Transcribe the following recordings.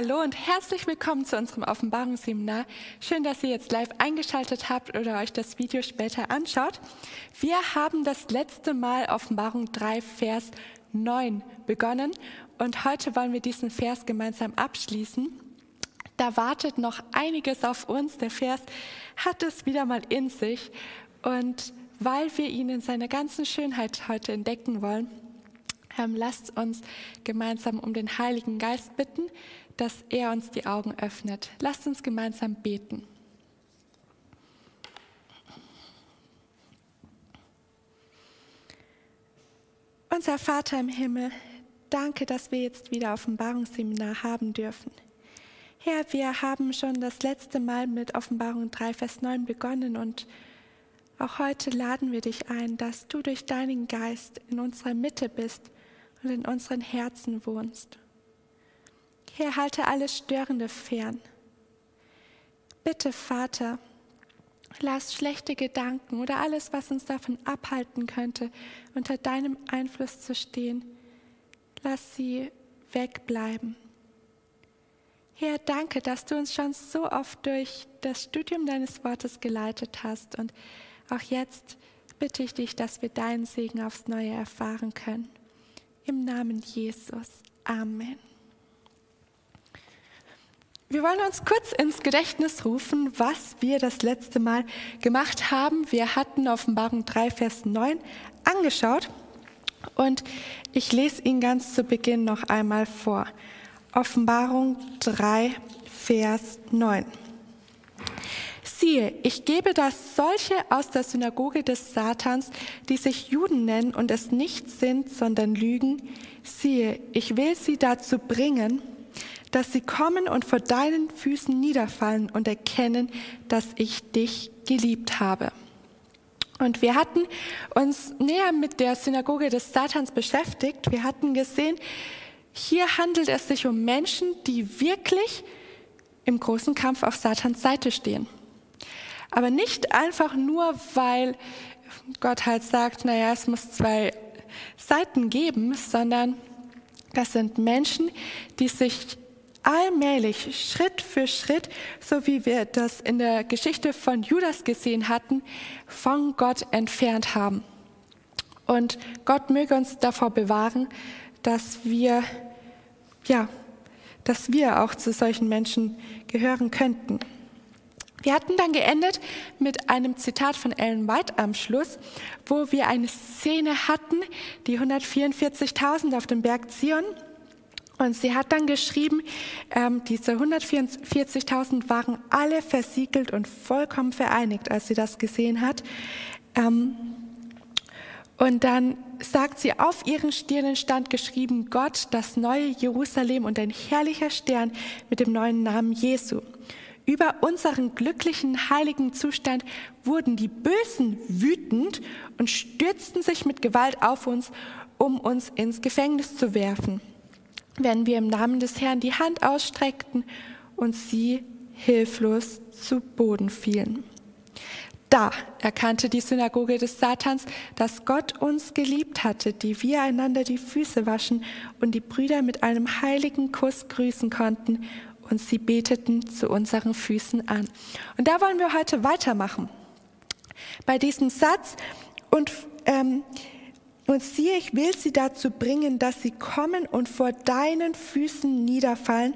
Hallo und herzlich willkommen zu unserem Offenbarungsseminar. Schön, dass ihr jetzt live eingeschaltet habt oder euch das Video später anschaut. Wir haben das letzte Mal Offenbarung 3, Vers 9 begonnen und heute wollen wir diesen Vers gemeinsam abschließen. Da wartet noch einiges auf uns. Der Vers hat es wieder mal in sich und weil wir ihn in seiner ganzen Schönheit heute entdecken wollen, ähm, lasst uns gemeinsam um den Heiligen Geist bitten, dass er uns die Augen öffnet. Lasst uns gemeinsam beten. Unser Vater im Himmel, danke, dass wir jetzt wieder Offenbarungsseminar haben dürfen. Herr, wir haben schon das letzte Mal mit Offenbarung 3, Vers 9 begonnen und auch heute laden wir dich ein, dass du durch deinen Geist in unserer Mitte bist und in unseren Herzen wohnst. Herr, halte alles Störende fern. Bitte, Vater, lass schlechte Gedanken oder alles, was uns davon abhalten könnte, unter deinem Einfluss zu stehen, lass sie wegbleiben. Herr, danke, dass du uns schon so oft durch das Studium deines Wortes geleitet hast. Und auch jetzt bitte ich dich, dass wir deinen Segen aufs Neue erfahren können. Im Namen Jesus. Amen. Wir wollen uns kurz ins Gedächtnis rufen, was wir das letzte Mal gemacht haben. Wir hatten Offenbarung 3, Vers 9 angeschaut und ich lese ihn ganz zu Beginn noch einmal vor. Offenbarung 3, Vers 9. Siehe, ich gebe das solche aus der Synagoge des Satans, die sich Juden nennen und es nicht sind, sondern lügen. Siehe, ich will sie dazu bringen, dass sie kommen und vor deinen Füßen niederfallen und erkennen, dass ich dich geliebt habe. Und wir hatten uns näher mit der Synagoge des Satans beschäftigt. Wir hatten gesehen, hier handelt es sich um Menschen, die wirklich im großen Kampf auf Satans Seite stehen. Aber nicht einfach nur, weil Gott halt sagt, naja, es muss zwei Seiten geben, sondern das sind Menschen, die sich allmählich, Schritt für Schritt, so wie wir das in der Geschichte von Judas gesehen hatten, von Gott entfernt haben. Und Gott möge uns davor bewahren, dass wir, ja, dass wir auch zu solchen Menschen gehören könnten. Wir hatten dann geendet mit einem Zitat von Ellen White am Schluss, wo wir eine Szene hatten, die 144.000 auf dem Berg Zion und sie hat dann geschrieben, ähm, diese 144.000 waren alle versiegelt und vollkommen vereinigt, als sie das gesehen hat. Ähm, und dann sagt sie, auf ihren Stirnen stand geschrieben, Gott, das neue Jerusalem und ein herrlicher Stern mit dem neuen Namen Jesu. Über unseren glücklichen, heiligen Zustand wurden die Bösen wütend und stürzten sich mit Gewalt auf uns, um uns ins Gefängnis zu werfen wenn wir im Namen des Herrn die Hand ausstreckten und sie hilflos zu Boden fielen. Da erkannte die Synagoge des Satans, dass Gott uns geliebt hatte, die wir einander die Füße waschen und die Brüder mit einem heiligen Kuss grüßen konnten und sie beteten zu unseren Füßen an. Und da wollen wir heute weitermachen. Bei diesem Satz und ähm, und siehe, ich will sie dazu bringen, dass sie kommen und vor deinen Füßen niederfallen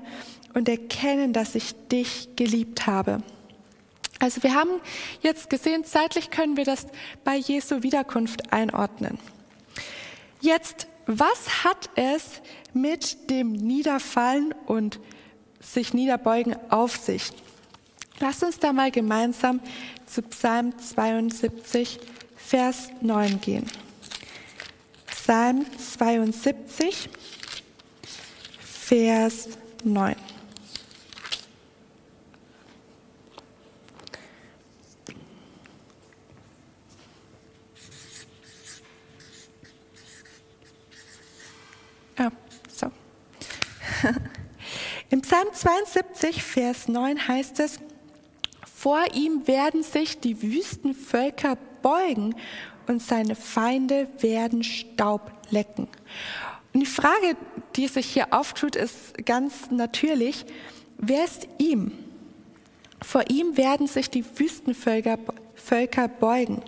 und erkennen, dass ich dich geliebt habe. Also wir haben jetzt gesehen, zeitlich können wir das bei Jesu Wiederkunft einordnen. Jetzt, was hat es mit dem Niederfallen und sich niederbeugen auf sich? Lasst uns da mal gemeinsam zu Psalm 72, Vers 9 gehen. Psalm 72, Vers 9. Ah. Im Psalm 72, Vers 9 heißt es, vor ihm werden sich die Wüstenvölker beugen und seine Feinde werden Staub lecken. Und die Frage, die sich hier auftut, ist ganz natürlich, wer ist ihm? Vor ihm werden sich die Wüstenvölker Völker beugen.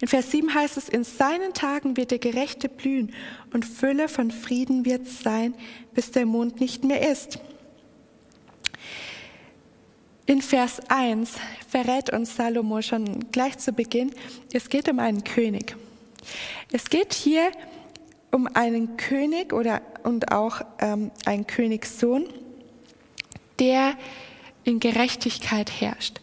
In Vers 7 heißt es, in seinen Tagen wird der Gerechte blühen und Fülle von Frieden wird sein, bis der Mond nicht mehr ist. In Vers 1 verrät uns Salomo schon gleich zu Beginn, es geht um einen König. Es geht hier um einen König oder, und auch ähm, einen Königssohn, der in Gerechtigkeit herrscht.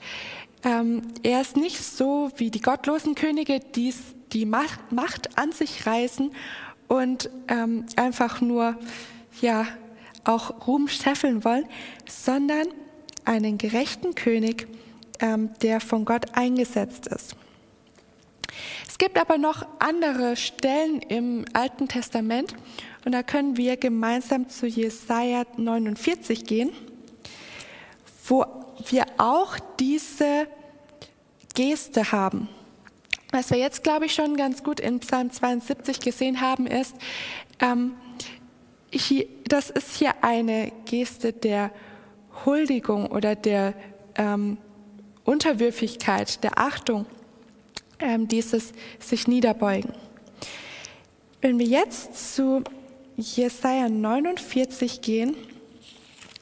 Ähm, er ist nicht so wie die gottlosen Könige, die die Macht, an sich reißen und ähm, einfach nur ja auch Ruhm scheffeln wollen, sondern einen gerechten König, ähm, der von Gott eingesetzt ist. Es gibt aber noch andere Stellen im Alten Testament und da können wir gemeinsam zu Jesaja 49 gehen, wo wir auch diese Geste haben. Was wir jetzt, glaube ich, schon ganz gut in Psalm 72 gesehen haben, ist, ähm, hier, das ist hier eine Geste der Huldigung oder der ähm, Unterwürfigkeit, der Achtung, ähm, dieses sich niederbeugen. Wenn wir jetzt zu Jesaja 49 gehen,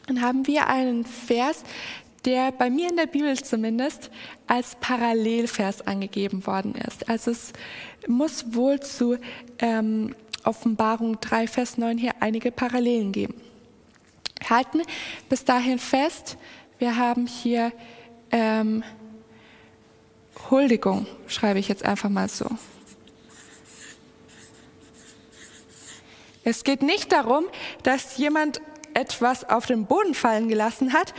dann haben wir einen Vers, der bei mir in der Bibel zumindest als Parallelvers angegeben worden ist. Also es muss wohl zu ähm, Offenbarung 3, Vers 9 hier einige Parallelen geben. Halten bis dahin fest, wir haben hier ähm, Huldigung, schreibe ich jetzt einfach mal so. Es geht nicht darum, dass jemand etwas auf den Boden fallen gelassen hat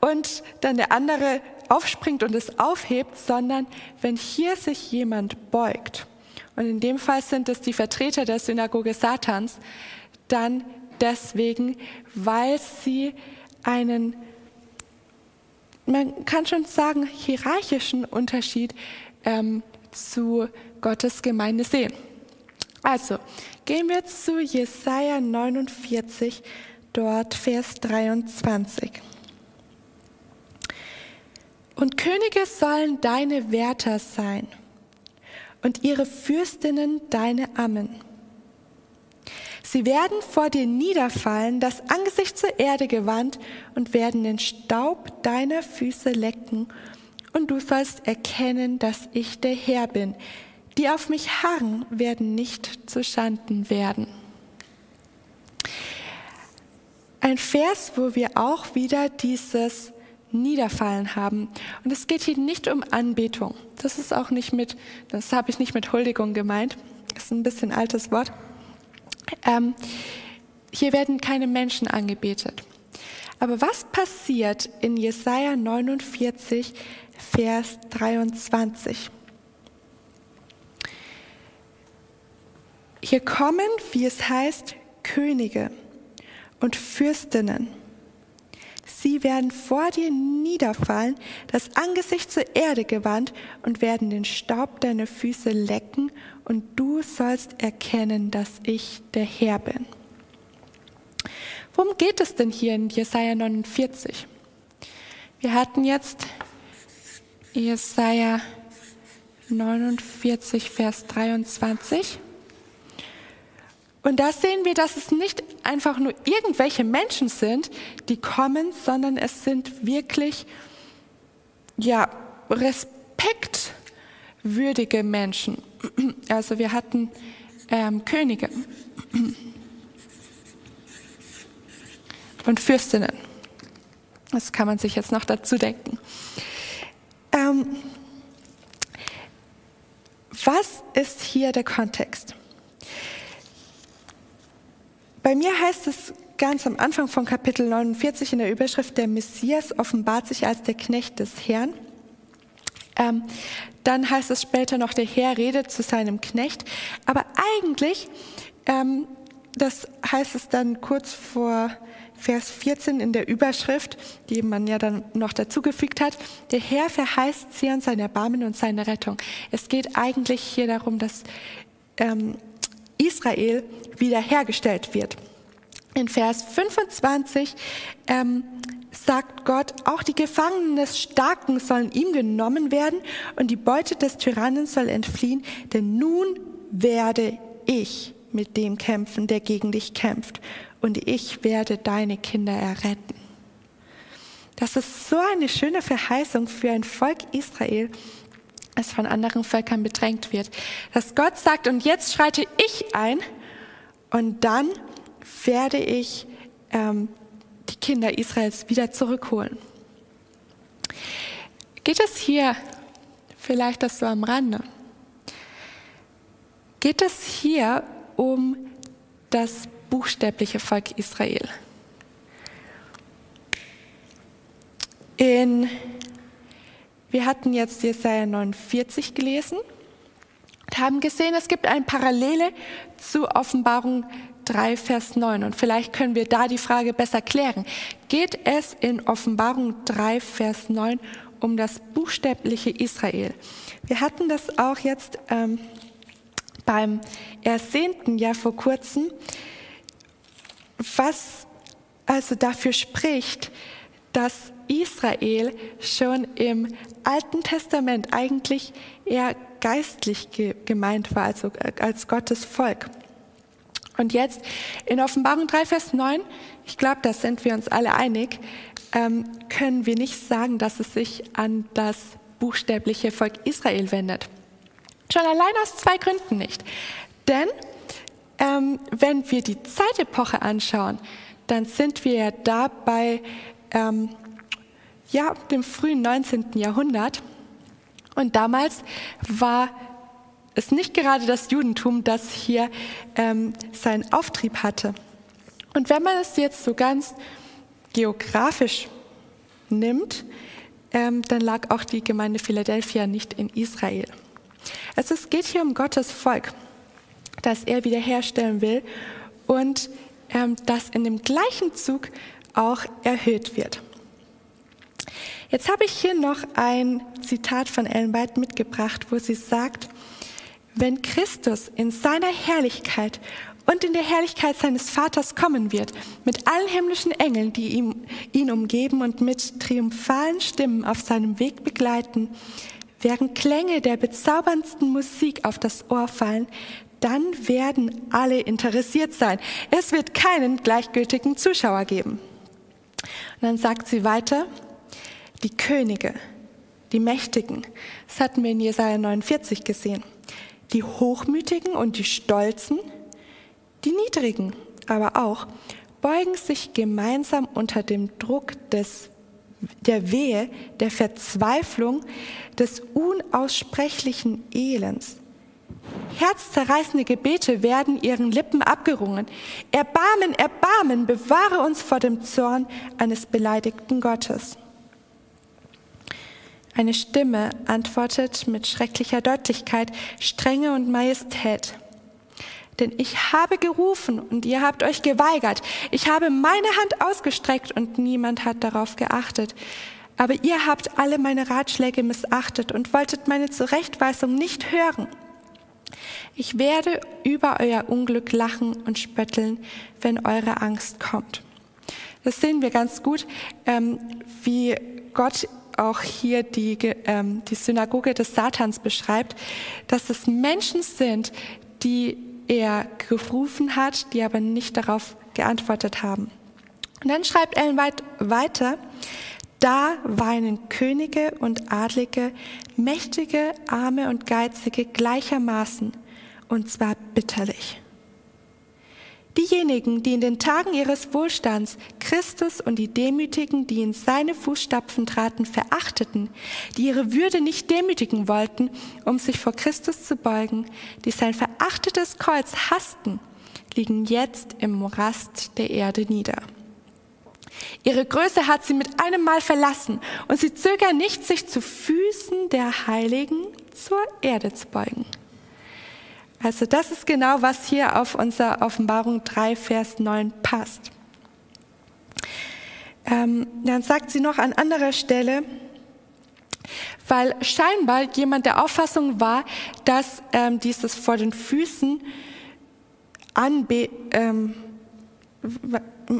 und dann der andere aufspringt und es aufhebt, sondern wenn hier sich jemand beugt, und in dem Fall sind es die Vertreter der Synagoge Satans, dann deswegen, weil sie einen, man kann schon sagen, hierarchischen Unterschied ähm, zu Gottes Gemeinde sehen. Also, gehen wir zu Jesaja 49, dort Vers 23. Und Könige sollen deine Wärter sein und ihre Fürstinnen deine Ammen. Sie werden vor dir niederfallen, das Angesicht zur Erde gewandt und werden den Staub deiner Füße lecken. Und du sollst erkennen, dass ich der Herr bin. Die auf mich harren, werden nicht zu Schanden werden. Ein Vers, wo wir auch wieder dieses Niederfallen haben. Und es geht hier nicht um Anbetung. Das ist auch nicht mit, das habe ich nicht mit Huldigung gemeint. Das ist ein bisschen altes Wort. Ähm, hier werden keine Menschen angebetet. Aber was passiert in Jesaja 49, Vers 23? Hier kommen, wie es heißt, Könige und Fürstinnen. Sie werden vor dir niederfallen, das Angesicht zur Erde gewandt und werden den Staub deiner Füße lecken und du sollst erkennen, dass ich der Herr bin. Worum geht es denn hier in Jesaja 49? Wir hatten jetzt Jesaja 49, Vers 23. Und da sehen wir, dass es nicht einfach nur irgendwelche Menschen sind, die kommen, sondern es sind wirklich, ja, respektwürdige Menschen. Also wir hatten ähm, Könige und Fürstinnen. Das kann man sich jetzt noch dazu denken. Ähm, was ist hier der Kontext? Bei mir heißt es ganz am Anfang von Kapitel 49 in der Überschrift, der Messias offenbart sich als der Knecht des Herrn. Ähm, dann heißt es später noch, der Herr redet zu seinem Knecht. Aber eigentlich, ähm, das heißt es dann kurz vor Vers 14 in der Überschrift, die man ja dann noch dazugefügt hat, der Herr verheißt Zion sein Erbarmen und seine Rettung. Es geht eigentlich hier darum, dass ähm, Israel wiederhergestellt wird. In Vers 25 ähm, sagt Gott, auch die Gefangenen des Starken sollen ihm genommen werden und die Beute des Tyrannen soll entfliehen, denn nun werde ich mit dem kämpfen, der gegen dich kämpft, und ich werde deine Kinder erretten. Das ist so eine schöne Verheißung für ein Volk Israel, das von anderen Völkern bedrängt wird. Dass Gott sagt, und jetzt schreite ich ein und dann werde ich ähm, die Kinder Israels wieder zurückholen. Geht es hier, vielleicht das so am Rande, geht es hier um das buchstäbliche Volk Israel? In, wir hatten jetzt Jesaja 49 gelesen und haben gesehen, es gibt eine Parallele zu Offenbarung 3, Vers 9. Und vielleicht können wir da die Frage besser klären. Geht es in Offenbarung 3, Vers 9 um das buchstäbliche Israel? Wir hatten das auch jetzt ähm, beim Ersehnten ja vor kurzem, was also dafür spricht, dass Israel schon im Alten Testament eigentlich eher geistlich gemeint war, also als Gottes Volk. Und jetzt in Offenbarung 3, Vers 9, ich glaube, da sind wir uns alle einig, ähm, können wir nicht sagen, dass es sich an das buchstäbliche Volk Israel wendet. Schon allein aus zwei Gründen nicht. Denn ähm, wenn wir die Zeitepoche anschauen, dann sind wir ja da bei ähm, ja, dem frühen 19. Jahrhundert. Und damals war es nicht gerade das Judentum, das hier ähm, seinen Auftrieb hatte. Und wenn man es jetzt so ganz geografisch nimmt, ähm, dann lag auch die Gemeinde Philadelphia nicht in Israel. Also es geht hier um Gottes Volk, das er wiederherstellen will und ähm, das in dem gleichen Zug auch erhöht wird. Jetzt habe ich hier noch ein Zitat von Ellen White mitgebracht, wo sie sagt, wenn Christus in seiner Herrlichkeit und in der Herrlichkeit seines Vaters kommen wird, mit allen himmlischen Engeln, die ihm, ihn umgeben und mit triumphalen Stimmen auf seinem Weg begleiten, während Klänge der bezauberndsten Musik auf das Ohr fallen, dann werden alle interessiert sein. Es wird keinen gleichgültigen Zuschauer geben. Und dann sagt sie weiter, die Könige, die Mächtigen, das hatten wir in Jesaja 49 gesehen, die Hochmütigen und die Stolzen, die Niedrigen aber auch, beugen sich gemeinsam unter dem Druck des, der Wehe, der Verzweiflung, des unaussprechlichen Elends. Herzzerreißende Gebete werden ihren Lippen abgerungen. Erbarmen, Erbarmen, bewahre uns vor dem Zorn eines beleidigten Gottes. Eine Stimme antwortet mit schrecklicher Deutlichkeit, Strenge und Majestät. Denn ich habe gerufen und ihr habt euch geweigert. Ich habe meine Hand ausgestreckt und niemand hat darauf geachtet. Aber ihr habt alle meine Ratschläge missachtet und wolltet meine Zurechtweisung nicht hören. Ich werde über euer Unglück lachen und spötteln, wenn eure Angst kommt. Das sehen wir ganz gut, ähm, wie Gott auch hier die, ähm, die Synagoge des Satans beschreibt, dass es Menschen sind, die er gerufen hat, die aber nicht darauf geantwortet haben. Und dann schreibt Ellen White weiter, da weinen Könige und Adlige, Mächtige, Arme und Geizige gleichermaßen, und zwar bitterlich. Diejenigen, die in den Tagen ihres Wohlstands Christus und die Demütigen, die in seine Fußstapfen traten, verachteten, die ihre Würde nicht demütigen wollten, um sich vor Christus zu beugen, die sein verachtetes Kreuz hassten, liegen jetzt im Morast der Erde nieder. Ihre Größe hat sie mit einem Mal verlassen und sie zögern nicht, sich zu Füßen der Heiligen zur Erde zu beugen. Also das ist genau, was hier auf unser Offenbarung 3, Vers 9 passt. Ähm, dann sagt sie noch an anderer Stelle, weil scheinbar jemand der Auffassung war, dass ähm, dieses vor den Füßen anbe ähm,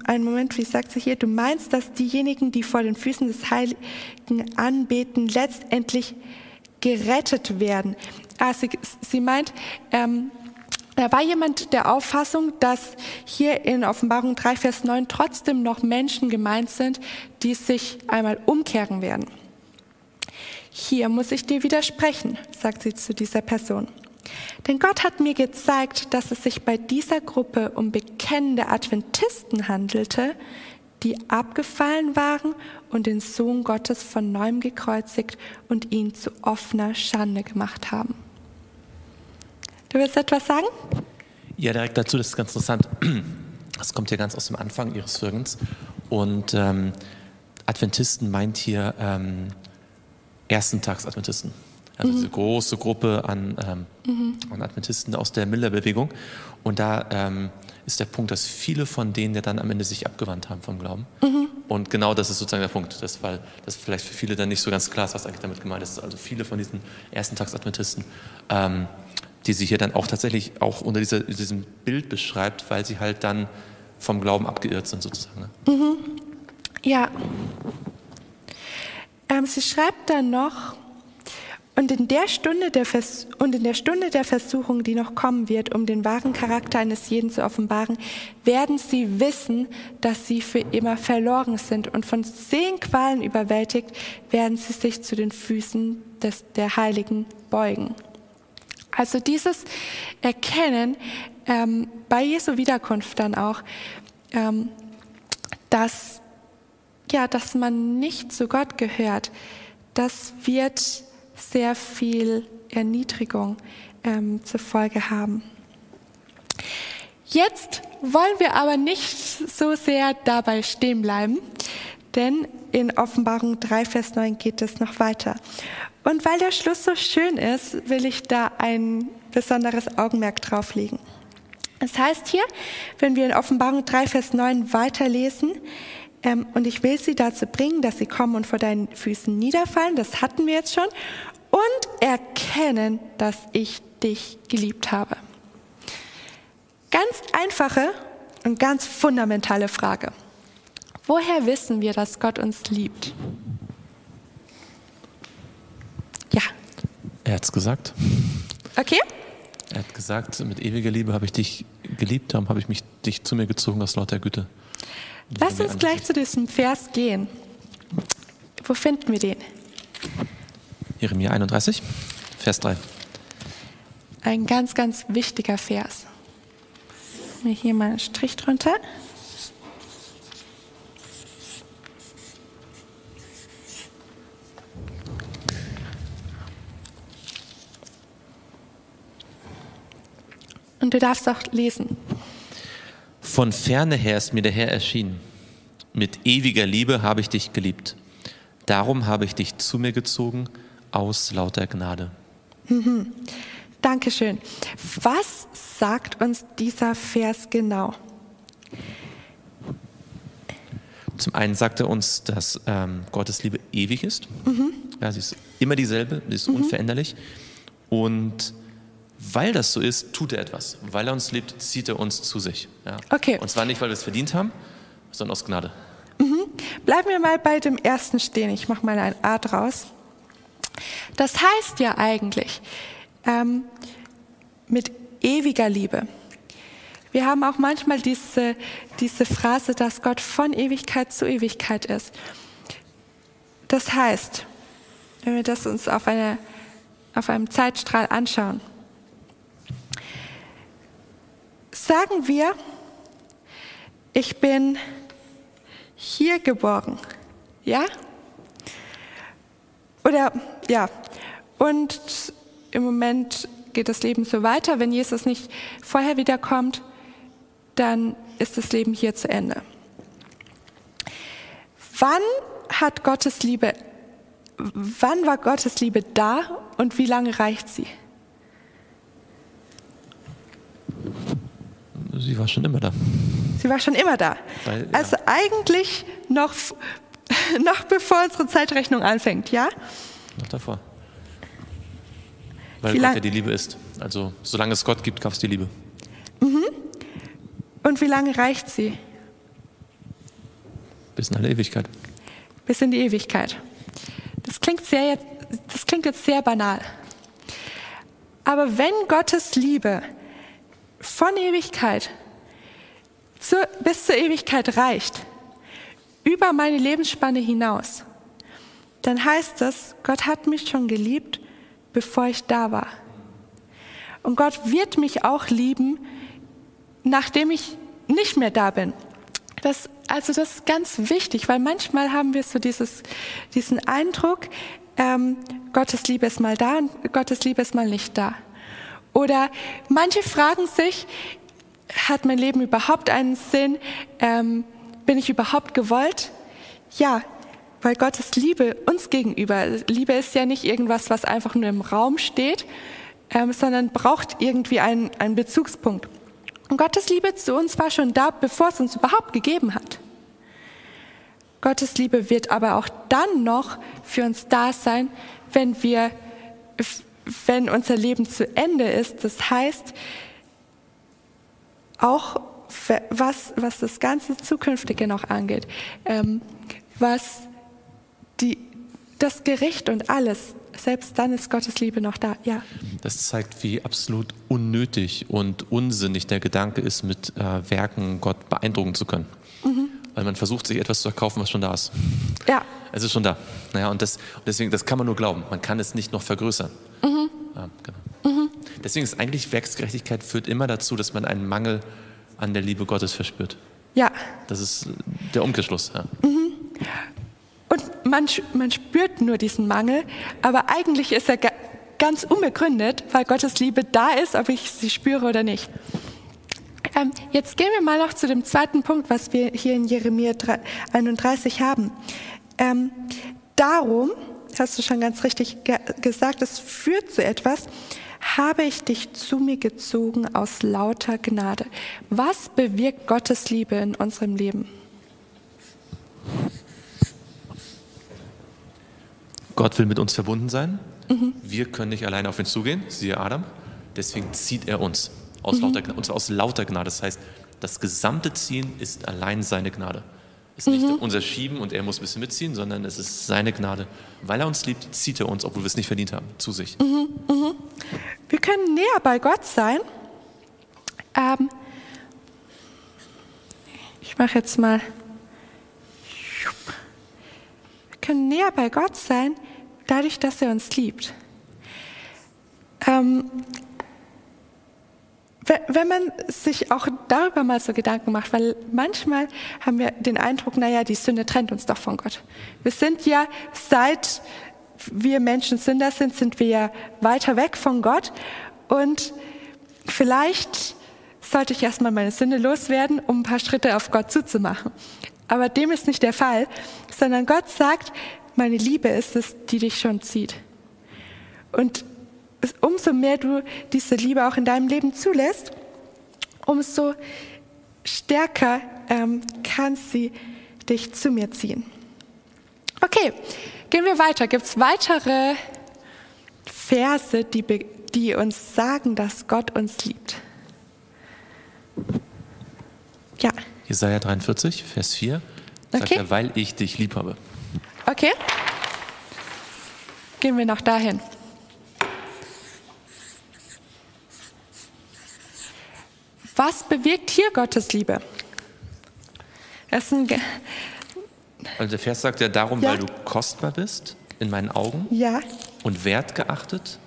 einen Moment, wie sagt sie hier, du meinst, dass diejenigen, die vor den Füßen des Heiligen anbeten, letztendlich gerettet werden. Sie, sie meint, ähm, da war jemand der Auffassung, dass hier in Offenbarung 3, Vers 9 trotzdem noch Menschen gemeint sind, die sich einmal umkehren werden. Hier muss ich dir widersprechen, sagt sie zu dieser Person. Denn Gott hat mir gezeigt, dass es sich bei dieser Gruppe um bekennende Adventisten handelte, die abgefallen waren und den Sohn Gottes von neuem gekreuzigt und ihn zu offener Schande gemacht haben. Du willst etwas sagen? Ja, direkt dazu, das ist ganz interessant. Das kommt hier ganz aus dem Anfang ihres Wirkens. Und ähm, Adventisten meint hier ähm, Erstentagsadventisten. Also mhm. diese große Gruppe an, ähm, mhm. an Adventisten aus der Miller-Bewegung. Und da ähm, ist der Punkt, dass viele von denen ja dann am Ende sich abgewandt haben vom Glauben. Mhm. Und genau das ist sozusagen der Punkt, das, weil das vielleicht für viele dann nicht so ganz klar ist, was eigentlich damit gemeint ist. Also viele von diesen Erstentagsadventisten, ähm, die sich hier dann auch tatsächlich auch unter dieser, diesem Bild beschreibt, weil sie halt dann vom Glauben abgeirrt sind sozusagen. Ne? Mhm. Ja. Ähm, sie schreibt dann noch, und in, der Stunde der Vers und in der Stunde der Versuchung, die noch kommen wird, um den wahren Charakter eines jeden zu offenbaren, werden sie wissen, dass sie für immer verloren sind. Und von Sehenqualen überwältigt, werden sie sich zu den Füßen des, der Heiligen beugen. Also dieses Erkennen ähm, bei Jesu Wiederkunft dann auch, ähm, dass, ja, dass man nicht zu Gott gehört, das wird sehr viel Erniedrigung ähm, zur Folge haben. Jetzt wollen wir aber nicht so sehr dabei stehen bleiben, denn in Offenbarung 3, Vers 9 geht es noch weiter. Und weil der Schluss so schön ist, will ich da ein besonderes Augenmerk drauf legen. Es heißt hier, wenn wir in Offenbarung 3, Vers 9 weiterlesen, ähm, und ich will sie dazu bringen, dass sie kommen und vor deinen Füßen niederfallen, das hatten wir jetzt schon, und erkennen, dass ich dich geliebt habe. Ganz einfache und ganz fundamentale Frage. Woher wissen wir, dass Gott uns liebt? Ja. Er hat es gesagt. Okay. Er hat gesagt, mit ewiger Liebe habe ich dich geliebt, darum habe ich mich dich zu mir gezogen aus lauter Güte. Lass uns gleich zu diesem Vers gehen. Wo finden wir den? Jeremia 31, Vers 3. Ein ganz, ganz wichtiger Vers. Hier mal einen Strich drunter. Und du darfst auch lesen. Von ferne her ist mir der Herr erschienen. Mit ewiger Liebe habe ich dich geliebt. Darum habe ich dich zu mir gezogen aus lauter Gnade. Mhm. Dankeschön. Was sagt uns dieser Vers genau? Zum einen sagt er uns, dass ähm, Gottes Liebe ewig ist. Mhm. Ja, sie ist immer dieselbe, sie ist mhm. unveränderlich. Und weil das so ist, tut er etwas. Weil er uns liebt, zieht er uns zu sich. Ja. Okay. Und zwar nicht, weil wir es verdient haben, sondern aus Gnade. Mhm. Bleiben wir mal bei dem ersten stehen. Ich mache mal ein A draus. Das heißt ja eigentlich ähm, mit ewiger Liebe. Wir haben auch manchmal diese, diese Phrase, dass Gott von Ewigkeit zu Ewigkeit ist. Das heißt, wenn wir das uns auf, eine, auf einem Zeitstrahl anschauen, sagen wir, ich bin hier geboren, ja? Oder ja, und im Moment geht das Leben so weiter. Wenn Jesus nicht vorher wiederkommt, dann ist das Leben hier zu Ende. Wann hat Gottes Liebe, wann war Gottes Liebe da und wie lange reicht sie? Sie war schon immer da. Sie war schon immer da. Weil, ja. Also eigentlich noch noch bevor unsere Zeitrechnung anfängt, ja? Noch davor. Weil Gott ja die Liebe ist. Also solange es Gott gibt, gab es die Liebe. Mhm. Und wie lange reicht sie? Bis in alle Ewigkeit. Bis in die Ewigkeit. Das klingt, sehr, das klingt jetzt sehr banal. Aber wenn Gottes Liebe von Ewigkeit zur, bis zur Ewigkeit reicht, über meine Lebensspanne hinaus, dann heißt das, Gott hat mich schon geliebt, bevor ich da war. Und Gott wird mich auch lieben, nachdem ich nicht mehr da bin. Das, also das ist ganz wichtig, weil manchmal haben wir so dieses, diesen Eindruck, ähm, Gottes Liebe ist mal da und Gottes Liebe ist mal nicht da. Oder manche fragen sich, hat mein Leben überhaupt einen Sinn? Ähm, bin ich überhaupt gewollt? Ja, weil Gottes Liebe uns gegenüber, Liebe ist ja nicht irgendwas, was einfach nur im Raum steht, ähm, sondern braucht irgendwie einen, einen Bezugspunkt. Und Gottes Liebe zu uns war schon da, bevor es uns überhaupt gegeben hat. Gottes Liebe wird aber auch dann noch für uns da sein, wenn wir, wenn unser Leben zu Ende ist. Das heißt, auch was, was das ganze Zukünftige noch angeht, ähm, was die, das Gericht und alles, selbst dann ist Gottes Liebe noch da, ja. Das zeigt, wie absolut unnötig und unsinnig der Gedanke ist, mit äh, Werken Gott beeindrucken zu können. Mhm. Weil man versucht, sich etwas zu erkaufen, was schon da ist. Ja. Es ist schon da. Naja, und, das, und deswegen, das kann man nur glauben. Man kann es nicht noch vergrößern. Mhm. Ja, genau. mhm. Deswegen ist eigentlich Werksgerechtigkeit führt immer dazu, dass man einen Mangel an der Liebe Gottes verspürt. Ja. Das ist der Umkehrschluss. Ja. Mhm. Und man, man spürt nur diesen Mangel, aber eigentlich ist er ganz unbegründet, weil Gottes Liebe da ist, ob ich sie spüre oder nicht. Ähm, jetzt gehen wir mal noch zu dem zweiten Punkt, was wir hier in Jeremia 31 haben. Ähm, darum, hast du schon ganz richtig ge gesagt, es führt zu etwas, habe ich dich zu mir gezogen aus lauter Gnade. Was bewirkt Gottes Liebe in unserem Leben? Gott will mit uns verbunden sein. Mhm. Wir können nicht alleine auf ihn zugehen, siehe Adam. Deswegen zieht er uns aus, mhm. lauter, und zwar aus lauter Gnade. Das heißt, das gesamte Ziehen ist allein seine Gnade. Es ist nicht mhm. unser Schieben und er muss ein bisschen mitziehen, sondern es ist seine Gnade. Weil er uns liebt, zieht er uns, obwohl wir es nicht verdient haben, zu sich. Mhm. mhm. Wir können näher bei Gott sein. Ähm, ich mache jetzt mal können näher bei Gott sein, dadurch, dass er uns liebt. Ähm, wenn man sich auch darüber mal so Gedanken macht, weil manchmal haben wir den Eindruck, naja, die Sünde trennt uns doch von Gott. Wir sind ja, seit wir Menschen Sünder sind, sind wir ja weiter weg von Gott und vielleicht sollte ich erstmal meine Sünde loswerden, um ein paar Schritte auf Gott zuzumachen. Aber dem ist nicht der Fall, sondern Gott sagt, meine Liebe ist es, die dich schon zieht. Und umso mehr du diese Liebe auch in deinem Leben zulässt, umso stärker ähm, kann sie dich zu mir ziehen. Okay, gehen wir weiter. Gibt es weitere Verse, die, die uns sagen, dass Gott uns liebt? Ja. Jesaja 43, Vers 4, sagt okay. er, weil ich dich lieb habe. Okay. Gehen wir noch dahin. Was bewirkt hier Gottes Liebe? Also der Vers sagt ja darum, ja. weil du kostbar bist in meinen Augen ja. und wertgeachtet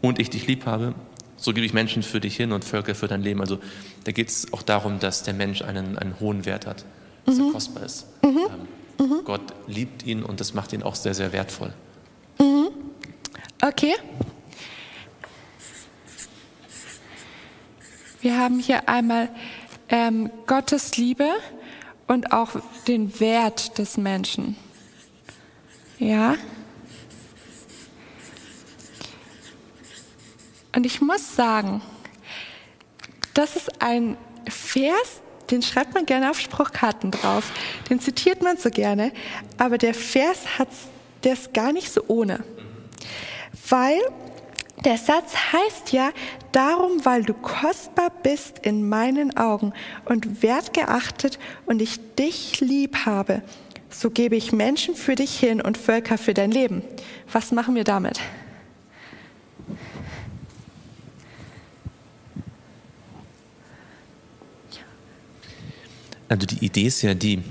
und ich dich lieb habe, so gebe ich Menschen für dich hin und Völker für dein Leben. Also da geht es auch darum, dass der Mensch einen, einen hohen Wert hat, dass mhm. er kostbar ist. Mhm. Ähm, mhm. Gott liebt ihn und das macht ihn auch sehr, sehr wertvoll. Mhm. Okay. Wir haben hier einmal ähm, Gottes Liebe und auch den Wert des Menschen. Ja. Und ich muss sagen, das ist ein Vers, den schreibt man gerne auf Spruchkarten drauf. Den zitiert man so gerne. Aber der Vers hat, ist gar nicht so ohne. Weil Der Satz heißt ja, darum, weil du kostbar bist in meinen Augen und wertgeachtet und ich dich lieb habe, so gebe ich Menschen für dich hin und Völker für dein Leben. Was machen wir damit? Also die Idee ist ja die,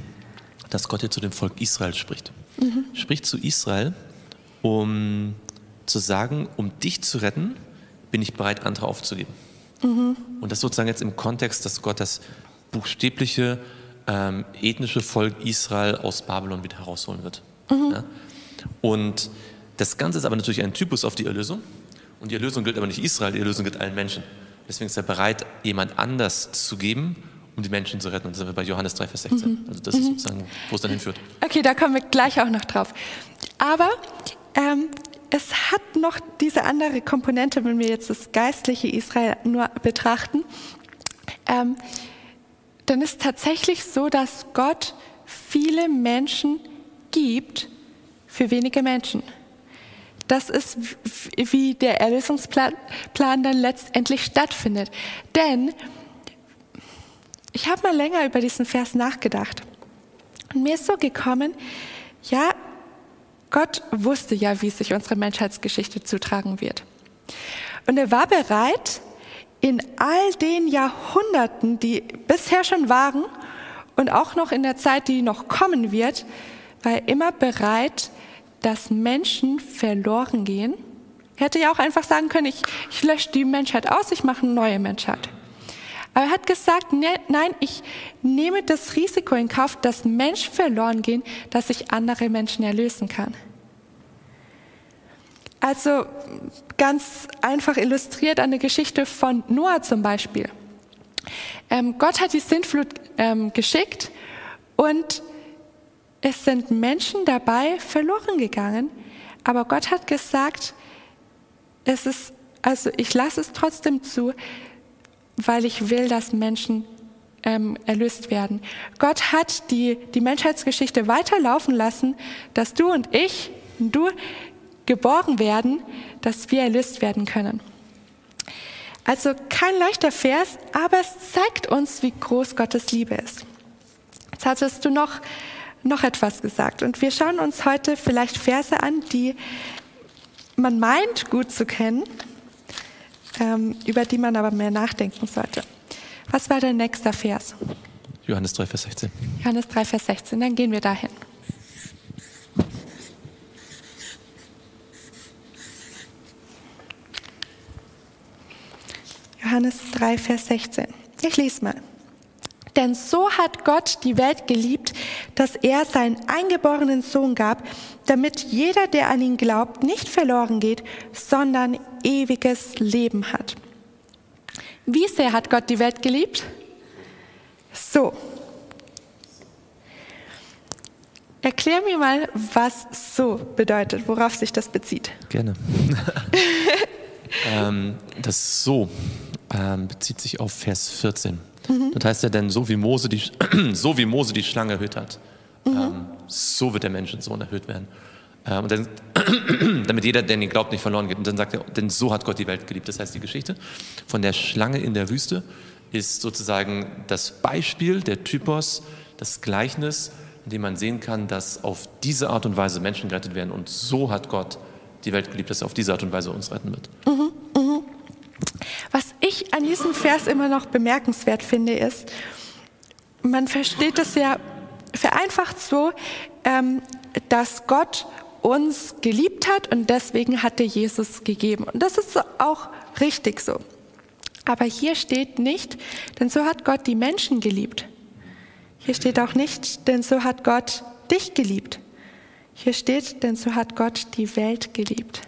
dass Gott hier zu dem Volk Israel spricht. Mhm. Spricht zu Israel, um zu sagen, um dich zu retten, bin ich bereit, andere aufzugeben. Mhm. Und das sozusagen jetzt im Kontext, dass Gott das buchstäbliche ähm, ethnische Volk Israel aus Babylon wieder herausholen wird. Mhm. Ja? Und das Ganze ist aber natürlich ein Typus auf die Erlösung. Und die Erlösung gilt aber nicht Israel, die Erlösung gilt allen Menschen. Deswegen ist er bereit, jemand anders zu geben, um die Menschen zu retten. Und das sind wir bei Johannes 3, Vers 16. Mhm. Also das ist mhm. sozusagen, wo es dann hinführt. Okay, da kommen wir gleich auch noch drauf. Aber ähm, es hat noch diese andere Komponente, wenn wir jetzt das geistliche Israel nur betrachten. Ähm, dann ist tatsächlich so, dass Gott viele Menschen gibt für wenige Menschen. Das ist, wie der Erlösungsplan dann letztendlich stattfindet. Denn ich habe mal länger über diesen Vers nachgedacht. Und mir ist so gekommen, ja, Gott wusste ja, wie sich unsere Menschheitsgeschichte zutragen wird. Und er war bereit, in all den Jahrhunderten, die bisher schon waren und auch noch in der Zeit, die noch kommen wird, war er immer bereit, dass Menschen verloren gehen. Er hätte ja auch einfach sagen können, ich, ich lösche die Menschheit aus, ich mache eine neue Menschheit. Aber er hat gesagt, ne, nein, ich nehme das Risiko in Kauf, dass Menschen verloren gehen, dass ich andere Menschen erlösen kann. Also ganz einfach illustriert an der Geschichte von Noah zum Beispiel. Ähm, Gott hat die Sintflut ähm, geschickt und es sind Menschen dabei verloren gegangen, aber Gott hat gesagt, es ist, also ich lasse es trotzdem zu, weil ich will, dass Menschen ähm, erlöst werden. Gott hat die, die Menschheitsgeschichte weiterlaufen lassen, dass du und ich, du geboren werden, dass wir erlöst werden können. Also kein leichter Vers, aber es zeigt uns, wie groß Gottes Liebe ist. Jetzt hattest du noch, noch etwas gesagt und wir schauen uns heute vielleicht Verse an, die man meint gut zu kennen, über die man aber mehr nachdenken sollte. Was war der nächste Vers? Johannes 3, Vers 16. Johannes 3, Vers 16, dann gehen wir dahin. Johannes 3, Vers 16. Ich lese mal. Denn so hat Gott die Welt geliebt, dass er seinen eingeborenen Sohn gab, damit jeder, der an ihn glaubt, nicht verloren geht, sondern ewiges Leben hat. Wie sehr hat Gott die Welt geliebt? So. Erklär mir mal, was so bedeutet, worauf sich das bezieht. Gerne. ähm, das so ähm, bezieht sich auf Vers 14. Mhm. Das heißt ja denn, so wie Mose die, so wie Mose die Schlange erhöht hat, mhm. ähm, so wird der Menschensohn erhöht werden. Ähm, und dann, damit jeder, der ihn glaubt, nicht verloren geht. Und dann sagt er, denn so hat Gott die Welt geliebt. Das heißt, die Geschichte von der Schlange in der Wüste ist sozusagen das Beispiel, der Typos, das Gleichnis, in dem man sehen kann, dass auf diese Art und Weise Menschen gerettet werden. Und so hat Gott die Welt geliebt, dass er auf diese Art und Weise uns retten wird. Mhm, mh. Was ich an diesem Vers immer noch bemerkenswert finde, ist, man versteht es ja vereinfacht so, ähm, dass Gott uns geliebt hat und deswegen hat er Jesus gegeben. Und das ist auch richtig so. Aber hier steht nicht, denn so hat Gott die Menschen geliebt. Hier steht auch nicht, denn so hat Gott dich geliebt. Hier steht, denn so hat Gott die Welt geliebt.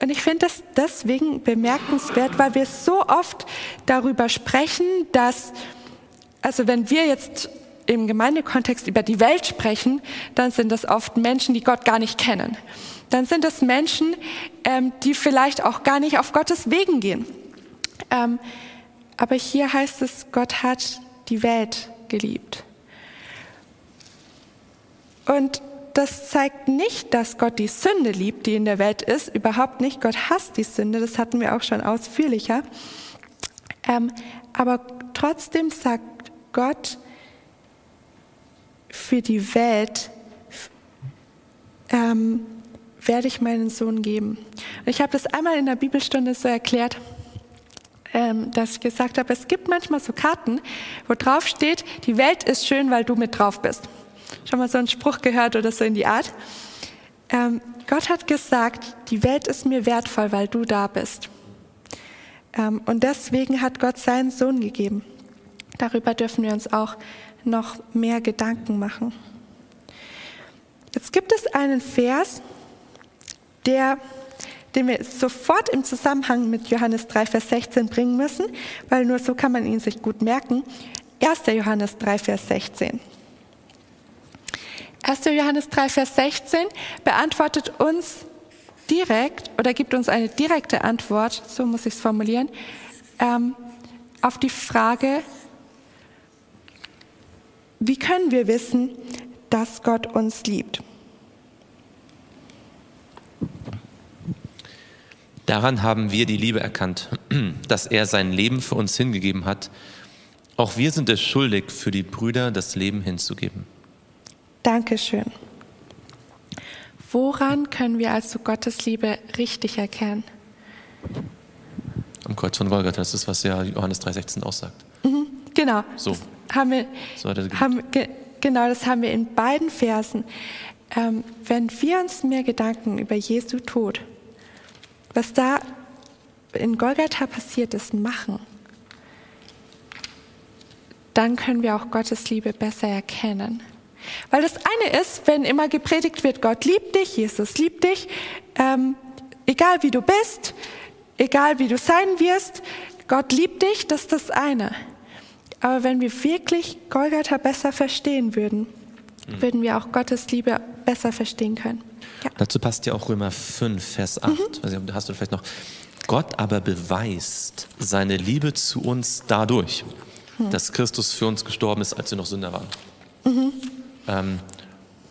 Und ich finde das deswegen bemerkenswert, weil wir so oft darüber sprechen, dass, also wenn wir jetzt im Gemeindekontext über die Welt sprechen, dann sind das oft Menschen, die Gott gar nicht kennen. Dann sind es Menschen, ähm, die vielleicht auch gar nicht auf Gottes Wegen gehen. Ähm, aber hier heißt es, Gott hat die Welt geliebt. Und das zeigt nicht, dass Gott die Sünde liebt, die in der Welt ist. Überhaupt nicht. Gott hasst die Sünde. Das hatten wir auch schon ausführlicher. Ähm, aber trotzdem sagt Gott für die Welt, ähm, werde ich meinen Sohn geben. Und ich habe das einmal in der Bibelstunde so erklärt, ähm, dass ich gesagt habe, es gibt manchmal so Karten, wo drauf steht, die Welt ist schön, weil du mit drauf bist. Schon mal so einen Spruch gehört oder so in die Art. Ähm, Gott hat gesagt, die Welt ist mir wertvoll, weil du da bist. Ähm, und deswegen hat Gott seinen Sohn gegeben. Darüber dürfen wir uns auch noch mehr Gedanken machen. Jetzt gibt es einen Vers, der, den wir sofort im Zusammenhang mit Johannes 3, Vers 16 bringen müssen, weil nur so kann man ihn sich gut merken. 1. Johannes 3, Vers 16. 1. Johannes 3, Vers 16 beantwortet uns direkt oder gibt uns eine direkte Antwort, so muss ich es formulieren, ähm, auf die Frage, wie können wir wissen, dass Gott uns liebt? Daran haben wir die Liebe erkannt, dass er sein Leben für uns hingegeben hat. Auch wir sind es schuldig, für die Brüder das Leben hinzugeben. Dankeschön. Woran können wir also Gottes Liebe richtig erkennen? Am Kreuz von Golgatha, das ist, was ja Johannes 3,16 aussagt. Mhm, genau. So. Das haben wir, So er haben, ge, genau, das haben wir in beiden Versen. Ähm, wenn wir uns mehr Gedanken über Jesu Tod, was da in Golgatha passiert ist, machen, dann können wir auch Gottes Liebe besser erkennen. Weil das eine ist, wenn immer gepredigt wird, Gott liebt dich, Jesus liebt dich, ähm, egal wie du bist, egal wie du sein wirst, Gott liebt dich, das ist das eine. Aber wenn wir wirklich Golgatha besser verstehen würden, würden wir auch Gottes Liebe besser verstehen können. Ja. Dazu passt ja auch Römer 5, Vers 8. Also, da hast du vielleicht noch. Gott aber beweist seine Liebe zu uns dadurch, dass Christus für uns gestorben ist, als wir noch Sünder waren. Ähm,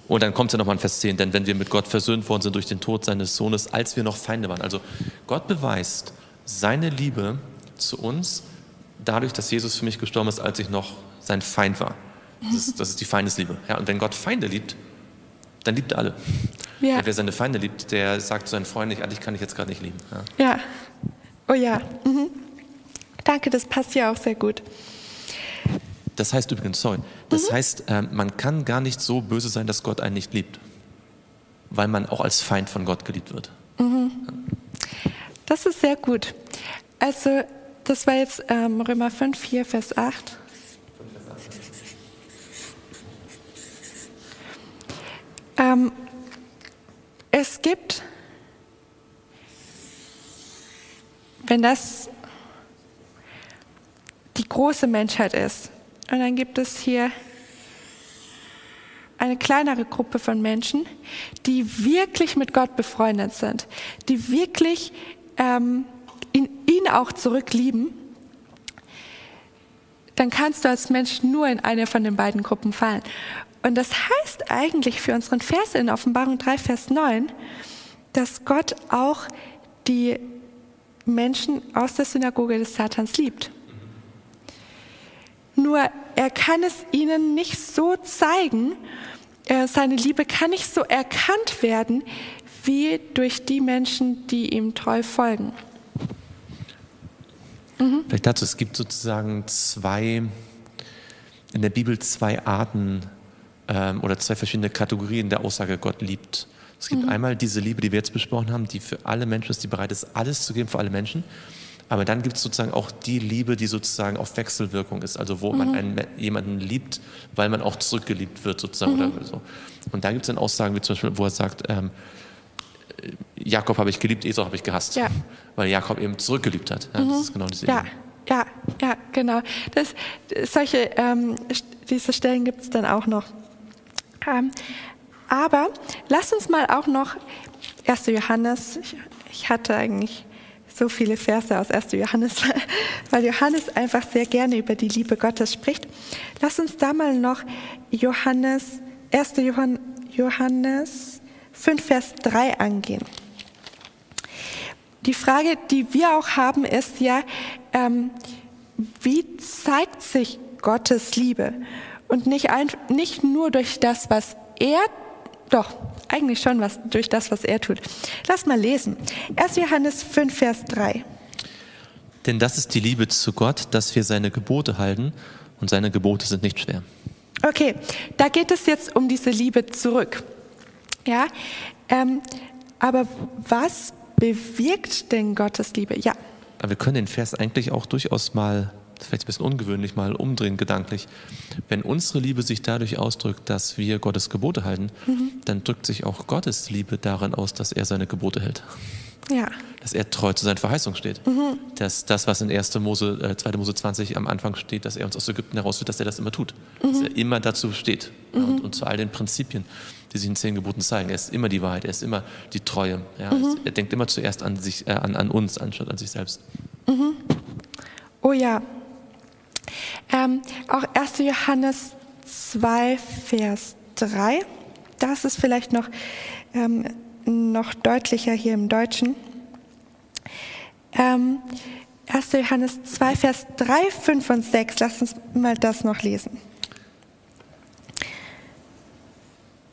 und dann kommt ja nochmal in Vers 10, denn wenn wir mit Gott versöhnt worden sind durch den Tod seines Sohnes, als wir noch Feinde waren. Also Gott beweist seine Liebe zu uns dadurch, dass Jesus für mich gestorben ist, als ich noch sein Feind war. Das ist, das ist die Feindesliebe. Ja, und wenn Gott Feinde liebt, dann liebt er alle. Ja. Wer seine Feinde liebt, der sagt zu seinen Freunden eigentlich kann ich jetzt gerade nicht lieben. Ja. Ja. Oh ja. Mhm. Danke, das passt ja auch sehr gut. Das heißt übrigens, sorry, das heißt, ähm, man kann gar nicht so böse sein, dass Gott einen nicht liebt, weil man auch als Feind von Gott geliebt wird. Das ist sehr gut. Also, das war jetzt ähm, Römer 5, 4, Vers 8. Ähm, es gibt, wenn das die große Menschheit ist, und dann gibt es hier eine kleinere Gruppe von Menschen, die wirklich mit Gott befreundet sind, die wirklich ähm, ihn, ihn auch zurücklieben, dann kannst du als Mensch nur in eine von den beiden Gruppen fallen. Und das heißt eigentlich für unseren Vers in Offenbarung 3, Vers 9, dass Gott auch die Menschen aus der Synagoge des Satans liebt. Nur er kann es ihnen nicht so zeigen, äh, seine Liebe kann nicht so erkannt werden, wie durch die Menschen, die ihm treu folgen. Vielleicht dazu, es gibt sozusagen zwei, in der Bibel zwei Arten ähm, oder zwei verschiedene Kategorien der Aussage, Gott liebt. Es gibt einmal diese Liebe, die wir jetzt besprochen haben, die für alle Menschen ist, die bereit ist, alles zu geben für alle Menschen. Aber dann gibt es sozusagen auch die Liebe, die sozusagen auf Wechselwirkung ist, also wo man einen, jemanden liebt, weil man auch zurückgeliebt wird sozusagen oder so. Und da gibt es dann Aussagen, wie zum Beispiel, wo er sagt, ähm, Jakob habe ich geliebt, Esau habe ich gehasst, Ja. weil Jakob eben zurückgeliebt hat. Ja, Das ist genau diese Ja, ja, ja, genau. Das, solche, ähm, diese Stellen gibt es dann auch noch. Ähm, aber lass uns mal auch noch 1. Johannes, ich, ich hatte eigentlich so viele Verse aus 1. Johannes, weil Johannes einfach sehr gerne über die Liebe Gottes spricht. Lass uns da mal noch Johannes, 1. Johann, Johannes 5, Vers 3 angehen. Die Frage, die wir auch haben, ist ja, ähm, wie zeigt sich Gottes Liebe? Und nicht, ein, nicht nur durch das, was er, doch, eigentlich schon was, durch das, was er tut. Lass mal lesen. 1. Johannes 5, Vers 3. Denn das ist die Liebe zu Gott, dass wir seine Gebote halten und seine Gebote sind nicht schwer. Okay, da geht es jetzt um diese Liebe zurück. Ja, ähm, aber was bewirkt denn Gottes Liebe? Ja. Aber wir können den Vers eigentlich auch durchaus mal, vielleicht ein bisschen ungewöhnlich, mal umdrehen gedanklich. Wenn unsere Liebe sich dadurch ausdrückt, dass wir Gottes Gebote halten, mhm. dann drückt sich auch Gottes Liebe darin aus, dass er seine Gebote hält. Ja. Dass er treu zu seinen Verheißungen steht. Mhm. Dass das, was in 1. Mose, äh, 2. Mose 20 am Anfang steht, dass er uns aus Ägypten herausführt, dass er das immer tut. Mhm. Dass er immer dazu steht. Mhm. Und, und, zu all den Prinzipien, die sich in zehn Geboten zeigen. Er ist immer die Wahrheit, er ist immer die Treue. Ja? Mhm. Er denkt immer zuerst an, sich, äh, an, an uns, anstatt an sich selbst. Mhm. Oh ja. Ähm, auch 1. Johannes 2, Vers 3. Das ist vielleicht noch ähm, noch deutlicher hier im Deutschen. Ähm, 1. Johannes 2, Vers 3, 5 und 6. Lass uns mal das noch lesen.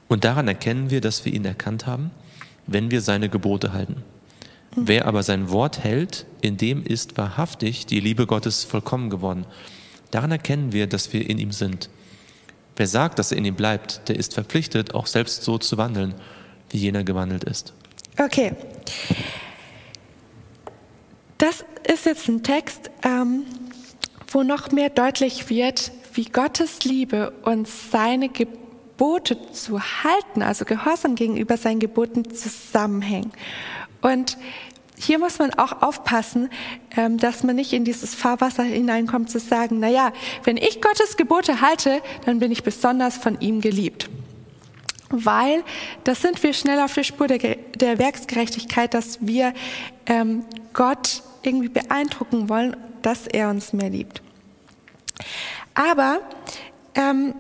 Und daran erkennen wir, dass wir ihn erkannt haben, wenn wir seine Gebote halten. Wer aber sein Wort hält, in dem ist wahrhaftig die Liebe Gottes vollkommen geworden. Daran erkennen wir, dass wir in ihm sind. Wer sagt, dass er in ihm bleibt, der ist verpflichtet, auch selbst so zu wandeln wie jener gewandelt ist. Okay. Das ist jetzt ein Text, ähm, wo noch mehr deutlich wird, wie Gottes Liebe und seine Gebote zu halten, also Gehorsam gegenüber seinen Geboten zusammenhängen. Und hier muss man auch aufpassen, ähm, dass man nicht in dieses Fahrwasser hineinkommt zu sagen, na ja, wenn ich Gottes Gebote halte, dann bin ich besonders von ihm geliebt weil das sind wir schnell auf der Spur der, der Werksgerechtigkeit, dass wir ähm, Gott irgendwie beeindrucken wollen, dass er uns mehr liebt. Aber ähm,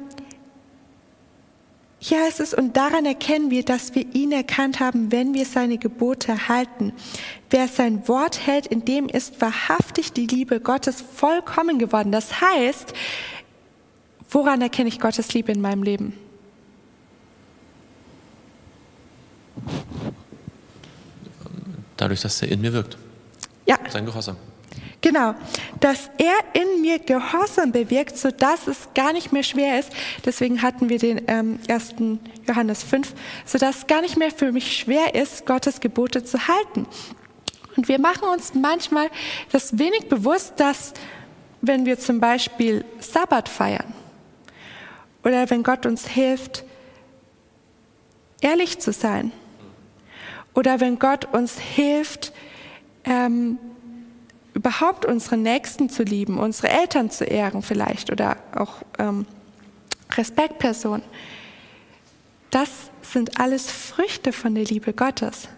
ja, es ist, und daran erkennen wir, dass wir ihn erkannt haben, wenn wir seine Gebote halten. Wer sein Wort hält, in dem ist wahrhaftig die Liebe Gottes vollkommen geworden. Das heißt, woran erkenne ich Gottes Liebe in meinem Leben? Dadurch, dass er in mir wirkt. Ja. Sein Gehorsam. Genau, dass er in mir Gehorsam bewirkt, sodass es gar nicht mehr schwer ist. Deswegen hatten wir den ähm, 1. Johannes 5, sodass es gar nicht mehr für mich schwer ist, Gottes Gebote zu halten. Und wir machen uns manchmal das wenig bewusst, dass wenn wir zum Beispiel Sabbat feiern oder wenn Gott uns hilft, ehrlich zu sein, oder wenn Gott uns hilft, ähm, überhaupt unsere Nächsten zu lieben, unsere Eltern zu ehren vielleicht oder auch ähm, Respektpersonen. Das sind alles Früchte von der Liebe Gottes.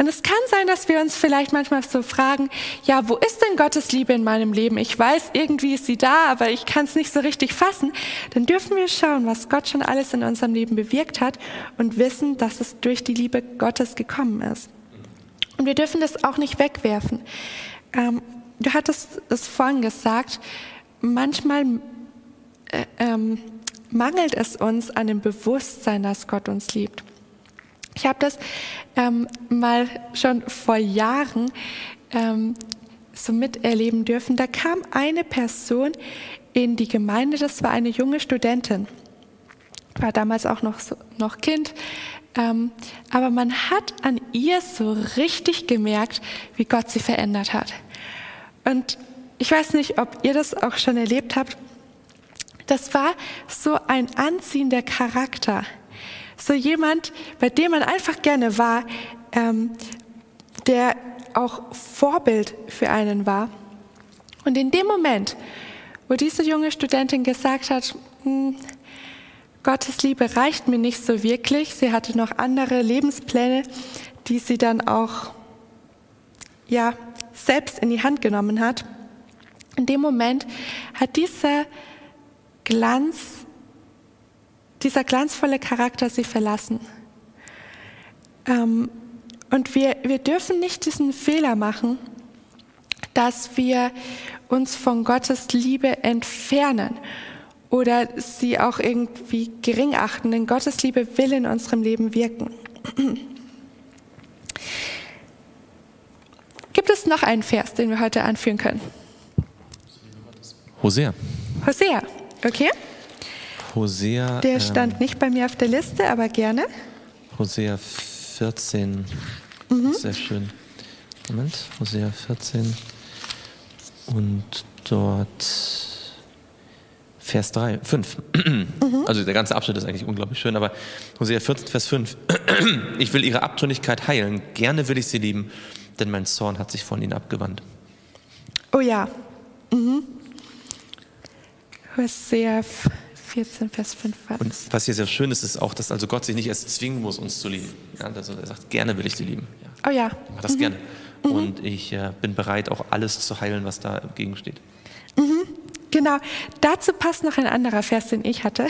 Und es kann sein, dass wir uns vielleicht manchmal so fragen, ja, wo ist denn Gottes Liebe in meinem Leben? Ich weiß, irgendwie ist sie da, aber ich kann es nicht so richtig fassen. Dann dürfen wir schauen, was Gott schon alles in unserem Leben bewirkt hat und wissen, dass es durch die Liebe Gottes gekommen ist. Und wir dürfen das auch nicht wegwerfen. Ähm, du hattest es vorhin gesagt, manchmal äh, ähm, mangelt es uns an dem Bewusstsein, dass Gott uns liebt. Ich habe das ähm, mal schon vor Jahren ähm, so miterleben dürfen. Da kam eine Person in die Gemeinde, das war eine junge Studentin, war damals auch noch, noch Kind, ähm, aber man hat an ihr so richtig gemerkt, wie Gott sie verändert hat. Und ich weiß nicht, ob ihr das auch schon erlebt habt. Das war so ein anziehender Charakter so jemand, bei dem man einfach gerne war, ähm, der auch Vorbild für einen war. Und in dem Moment, wo diese junge Studentin gesagt hat, hm, Gottes Liebe reicht mir nicht so wirklich, sie hatte noch andere Lebenspläne, die sie dann auch ja, selbst in die Hand genommen hat. In dem Moment hat dieser Glanz dieser glanzvolle Charakter sie verlassen. Ähm, und wir, wir dürfen nicht diesen Fehler machen, dass wir uns von Gottes Liebe entfernen oder sie auch irgendwie gering achten, denn Gottes Liebe will in unserem Leben wirken. Gibt es noch einen Vers, den wir heute anführen können? Hosea. Hosea, okay. Hosea. Der stand ähm, nicht bei mir auf der Liste, aber gerne. Hosea 14. Mhm. Sehr schön. Moment, Hosea 14. Und dort Vers 3, 5. Mhm. Also der ganze Abschnitt ist eigentlich unglaublich schön, aber Hosea 14, Vers 5. Ich will ihre Abtrünnigkeit heilen, gerne will ich sie lieben, denn mein Zorn hat sich von ihnen abgewandt. Oh ja. Mhm. Hosea 14, Vers 5. Und was hier sehr schön ist, ist auch, dass also Gott sich nicht erst zwingen muss, uns zu lieben. Ja, also er sagt, gerne will ich sie lieben. Ja. Oh ja. Ich mache das mhm. gerne. Mhm. Und ich äh, bin bereit, auch alles zu heilen, was da entgegensteht. Genau, dazu passt noch ein anderer Vers, den ich hatte,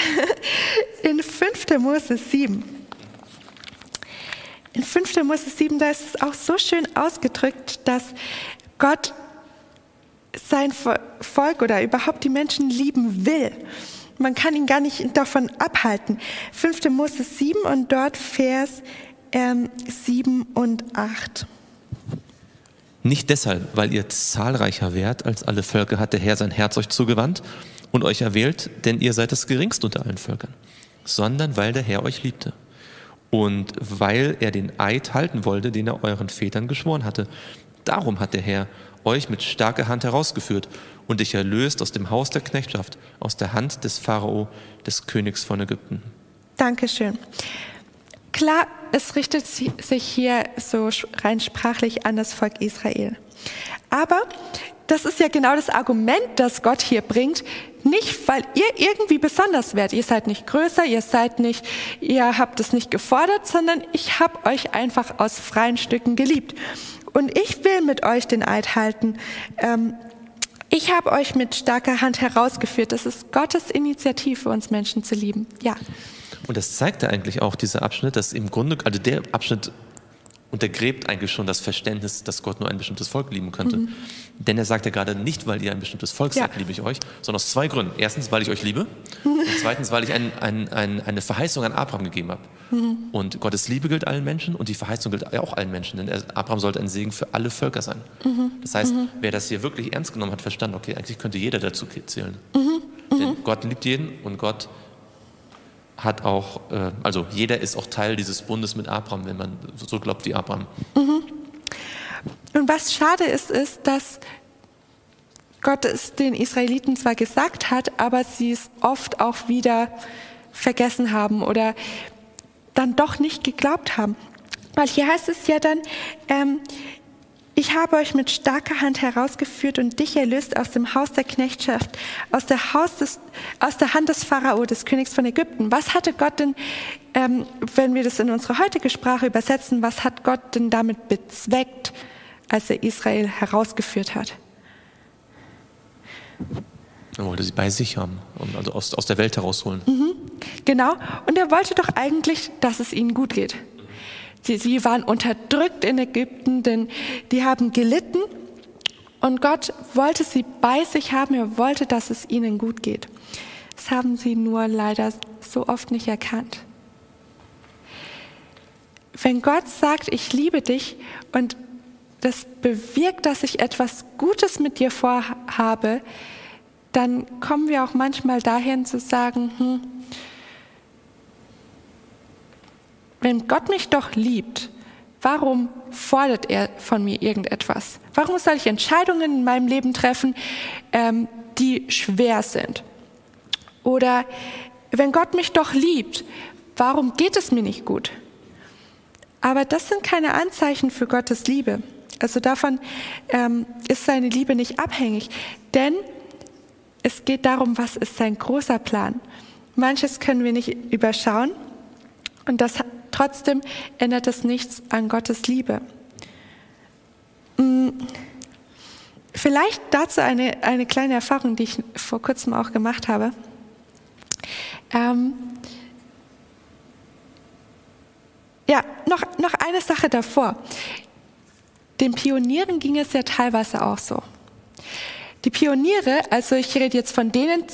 in 5. Mose 7. In 5. Mose 7, da ist es auch so schön ausgedrückt, dass Gott sein Volk oder überhaupt die Menschen lieben will. Man kann ihn gar nicht davon abhalten. 5. Mose 7 und dort Vers ähm, 7 und 8. Nicht deshalb, weil ihr zahlreicher wärt als alle Völker, hat der Herr sein Herz euch zugewandt und euch erwählt, denn ihr seid das geringste unter allen Völkern, sondern weil der Herr euch liebte und weil er den Eid halten wollte, den er euren Vätern geschworen hatte. Darum hat der Herr euch mit starker Hand herausgeführt und dich erlöst aus dem Haus der Knechtschaft, aus der Hand des Pharao, des Königs von Ägypten. Dankeschön. Klar, es richtet sich hier so rein sprachlich an das Volk Israel. Aber das ist ja genau das Argument, das Gott hier bringt. Nicht, weil ihr irgendwie besonders werdet. Ihr seid nicht größer, ihr seid nicht, ihr habt es nicht gefordert, sondern ich habe euch einfach aus freien Stücken geliebt. Und ich will mit euch den Eid halten. Ähm, ich habe euch mit starker Hand herausgeführt. Das ist Gottes Initiative, uns Menschen zu lieben. Ja. Und das zeigt ja eigentlich auch dieser Abschnitt, dass im Grunde, also der Abschnitt untergräbt eigentlich schon das Verständnis, dass Gott nur ein bestimmtes Volk lieben könnte. Mhm. Denn er sagt ja gerade nicht, weil ihr ein bestimmtes Volk seid, ja. liebe ich euch, sondern aus zwei Gründen. Erstens, weil ich euch liebe mhm. und zweitens, weil ich ein, ein, ein, eine Verheißung an Abraham gegeben habe. Mhm. Und Gottes Liebe gilt allen Menschen und die Verheißung gilt auch allen Menschen, denn Abraham sollte ein Segen für alle Völker sein. Mhm. Das heißt, mhm. wer das hier wirklich ernst genommen hat, verstanden, okay, eigentlich könnte jeder dazu zählen. Mhm. Denn Gott liebt jeden und Gott hat auch, äh, also jeder ist auch Teil dieses Bundes mit Abraham, wenn man so glaubt wie Abraham. Mhm. Und was schade ist, ist, dass Gott es den Israeliten zwar gesagt hat, aber sie es oft auch wieder vergessen haben oder dann doch nicht geglaubt haben. Weil hier heißt es ja dann, ähm, ich habe euch mit starker Hand herausgeführt und dich erlöst aus dem Haus der Knechtschaft, aus der, Haus des, aus der Hand des Pharao, des Königs von Ägypten. Was hatte Gott denn, ähm, wenn wir das in unsere heutige Sprache übersetzen, was hat Gott denn damit bezweckt, als er Israel herausgeführt hat? Er wollte sie bei sich haben, also aus, aus der Welt herausholen. Mhm, genau. Und er wollte doch eigentlich, dass es ihnen gut geht. Sie, sie waren unterdrückt in Ägypten, denn die haben gelitten. Und Gott wollte sie bei sich haben, er wollte, dass es ihnen gut geht. Das haben sie nur leider so oft nicht erkannt. Wenn Gott sagt, ich liebe dich und das bewirkt, dass ich etwas Gutes mit dir vorhabe, dann kommen wir auch manchmal dahin zu sagen, hm, wenn Gott mich doch liebt, warum fordert er von mir irgendetwas? Warum soll ich Entscheidungen in meinem Leben treffen, ähm, die schwer sind? Oder wenn Gott mich doch liebt, warum geht es mir nicht gut? Aber das sind keine Anzeichen für Gottes Liebe. Also davon ähm, ist seine Liebe nicht abhängig, denn es geht darum, was ist sein großer Plan. Manches können wir nicht überschauen und das Trotzdem ändert es nichts an Gottes Liebe. Mm, vielleicht dazu eine, eine kleine Erfahrung, die ich vor kurzem auch gemacht habe. Ähm, ja, noch, noch eine Sache davor. Den Pionieren ging es ja teilweise auch so. Die Pioniere, also ich rede jetzt von denen,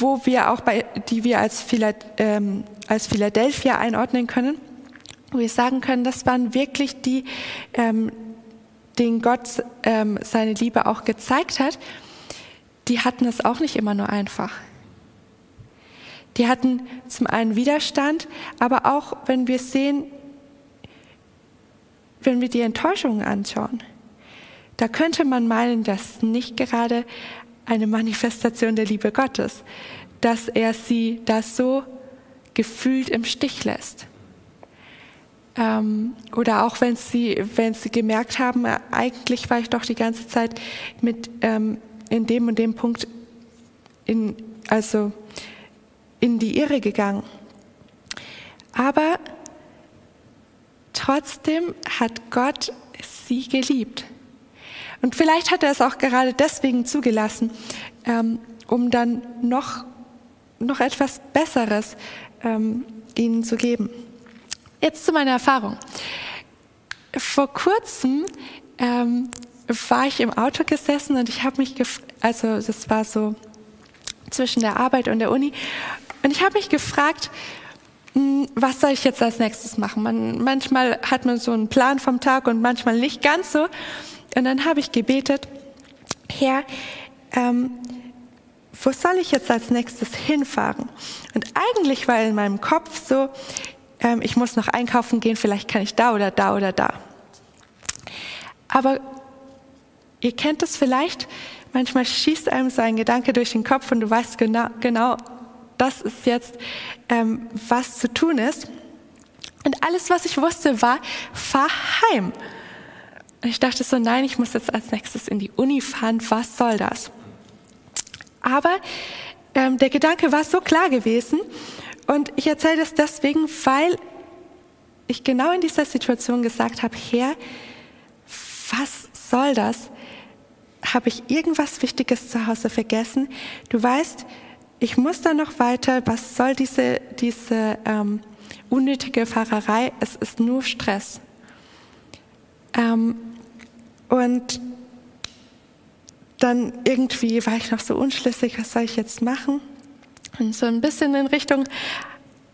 wo wir auch bei, die wir als, ähm, als Philadelphia einordnen können, wo wir sagen können, das waren wirklich die, ähm, denen Gott ähm, seine Liebe auch gezeigt hat, die hatten es auch nicht immer nur einfach. Die hatten zum einen Widerstand, aber auch, wenn wir sehen, wenn wir die Enttäuschungen anschauen, da könnte man meinen, dass nicht gerade eine Manifestation der Liebe Gottes, dass er sie da so gefühlt im Stich lässt. Ähm, oder auch wenn sie, wenn sie gemerkt haben, eigentlich war ich doch die ganze Zeit mit ähm, in dem und dem Punkt in, also in die Irre gegangen. Aber trotzdem hat Gott sie geliebt. Und vielleicht hat er es auch gerade deswegen zugelassen, ähm, um dann noch, noch etwas Besseres ähm, ihnen zu geben. Jetzt zu meiner Erfahrung. Vor kurzem ähm, war ich im Auto gesessen und ich habe mich, also das war so zwischen der Arbeit und der Uni, und ich habe mich gefragt, hm, was soll ich jetzt als nächstes machen? Man, manchmal hat man so einen Plan vom Tag und manchmal nicht ganz so. Und dann habe ich gebetet, Herr, ähm, wo soll ich jetzt als nächstes hinfahren? Und eigentlich war in meinem Kopf so, ähm, ich muss noch einkaufen gehen, vielleicht kann ich da oder da oder da. Aber ihr kennt es vielleicht, manchmal schießt einem so ein Gedanke durch den Kopf und du weißt genau, genau das ist jetzt, ähm, was zu tun ist. Und alles, was ich wusste, war, fahr heim. Und ich dachte so, nein, ich muss jetzt als nächstes in die Uni fahren, was soll das? Aber ähm, der Gedanke war so klar gewesen und ich erzähle das deswegen, weil ich genau in dieser Situation gesagt habe, Herr, was soll das? Habe ich irgendwas Wichtiges zu Hause vergessen? Du weißt, ich muss da noch weiter, was soll diese, diese ähm, unnötige Fahrerei? Es ist nur Stress. Ähm, und dann irgendwie war ich noch so unschlüssig, was soll ich jetzt machen? Und so ein bisschen in Richtung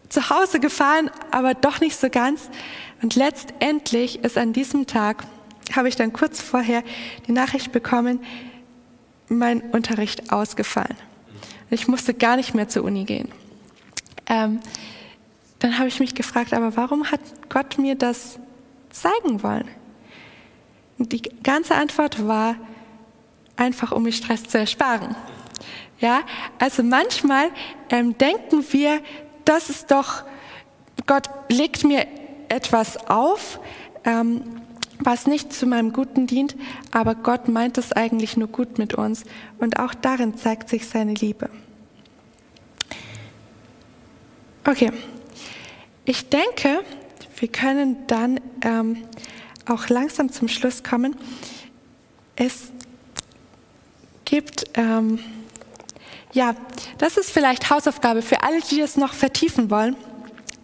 zu Hause gefahren, aber doch nicht so ganz. Und letztendlich ist an diesem Tag, habe ich dann kurz vorher die Nachricht bekommen, mein Unterricht ausgefallen. Ich musste gar nicht mehr zur Uni gehen. Ähm, dann habe ich mich gefragt, aber warum hat Gott mir das zeigen wollen? Und die ganze Antwort war einfach, um mir Stress zu ersparen. Ja, also manchmal ähm, denken wir, das ist doch, Gott legt mir etwas auf, ähm, was nicht zu meinem Guten dient, aber Gott meint es eigentlich nur gut mit uns und auch darin zeigt sich seine Liebe. Okay, ich denke, wir können dann ähm, auch langsam zum Schluss kommen. Es gibt, ähm, ja, das ist vielleicht Hausaufgabe für alle, die es noch vertiefen wollen.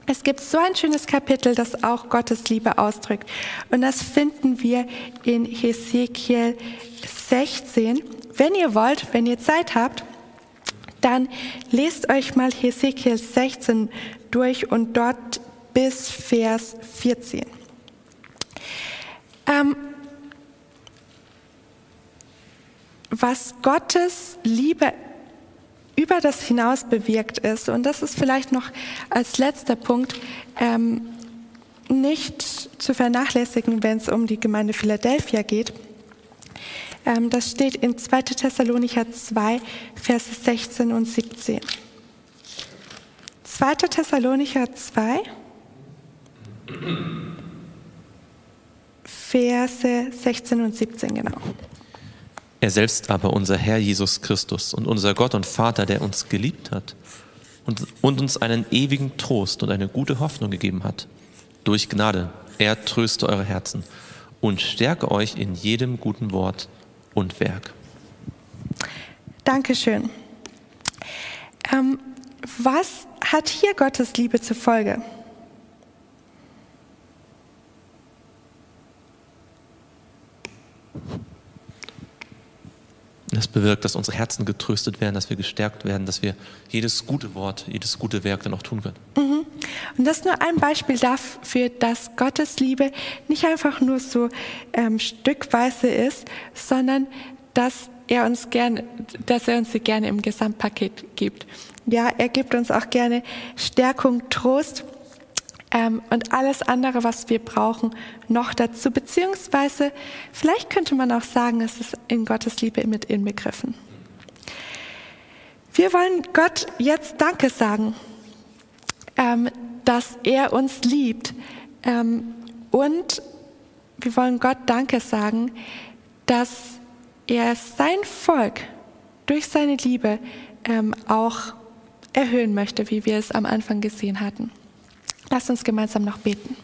Es gibt so ein schönes Kapitel, das auch Gottes Liebe ausdrückt. Und das finden wir in Hesekiel 16. Wenn ihr wollt, wenn ihr Zeit habt, dann lest euch mal Hesekiel 16 durch und dort bis Vers 14. Ähm, was Gottes Liebe über das hinaus bewirkt ist, und das ist vielleicht noch als letzter Punkt ähm, nicht zu vernachlässigen, wenn es um die Gemeinde Philadelphia geht. Ähm, das steht in 2. Thessalonicher 2, Verse 16 und 17. 2. Thessalonicher 2, Verse 16 und 17, genau. Er selbst aber, unser Herr Jesus Christus und unser Gott und Vater, der uns geliebt hat und, und uns einen ewigen Trost und eine gute Hoffnung gegeben hat, durch Gnade, er tröste eure Herzen und stärke euch in jedem guten Wort und Werk. Dankeschön. Ähm, was hat hier Gottes Liebe zur Folge? Das bewirkt, dass unsere Herzen getröstet werden, dass wir gestärkt werden, dass wir jedes gute Wort, jedes gute Werk dann auch tun können. Mhm. Und das ist nur ein Beispiel dafür, dass Gottes Liebe nicht einfach nur so ähm, stückweise ist, sondern dass er uns gerne, dass er uns sie gerne im Gesamtpaket gibt. Ja, er gibt uns auch gerne Stärkung, Trost ähm, und alles andere, was wir brauchen, noch dazu. Beziehungsweise, vielleicht könnte man auch sagen, es ist in Gottes Liebe mit inbegriffen. Wir wollen Gott jetzt Danke sagen, ähm, dass er uns liebt. Ähm, und wir wollen Gott Danke sagen, dass er sein Volk durch seine Liebe ähm, auch erhöhen möchte, wie wir es am Anfang gesehen hatten. Lasst uns gemeinsam noch beten.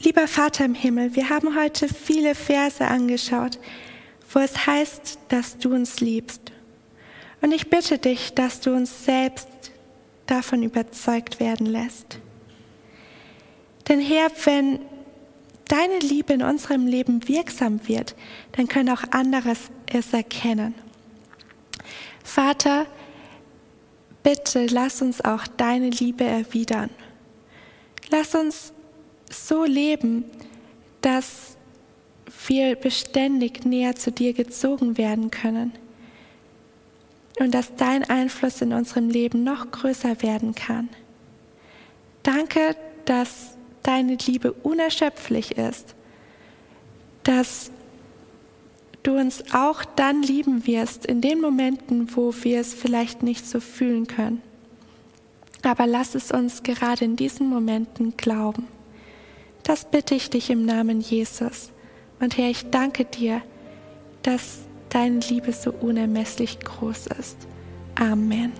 Lieber Vater im Himmel, wir haben heute viele Verse angeschaut, wo es heißt, dass du uns liebst. Und ich bitte dich, dass du uns selbst davon überzeugt werden lässt. Denn Herr, wenn deine Liebe in unserem Leben wirksam wird, dann können auch andere es erkennen. Vater, bitte lass uns auch deine Liebe erwidern. Lass uns so leben, dass wir beständig näher zu dir gezogen werden können und dass dein Einfluss in unserem Leben noch größer werden kann. Danke, dass deine Liebe unerschöpflich ist, dass du uns auch dann lieben wirst, in den Momenten, wo wir es vielleicht nicht so fühlen können. Aber lass es uns gerade in diesen Momenten glauben. Das bitte ich dich im Namen Jesus. Und Herr, ich danke dir, dass deine Liebe so unermesslich groß ist. Amen.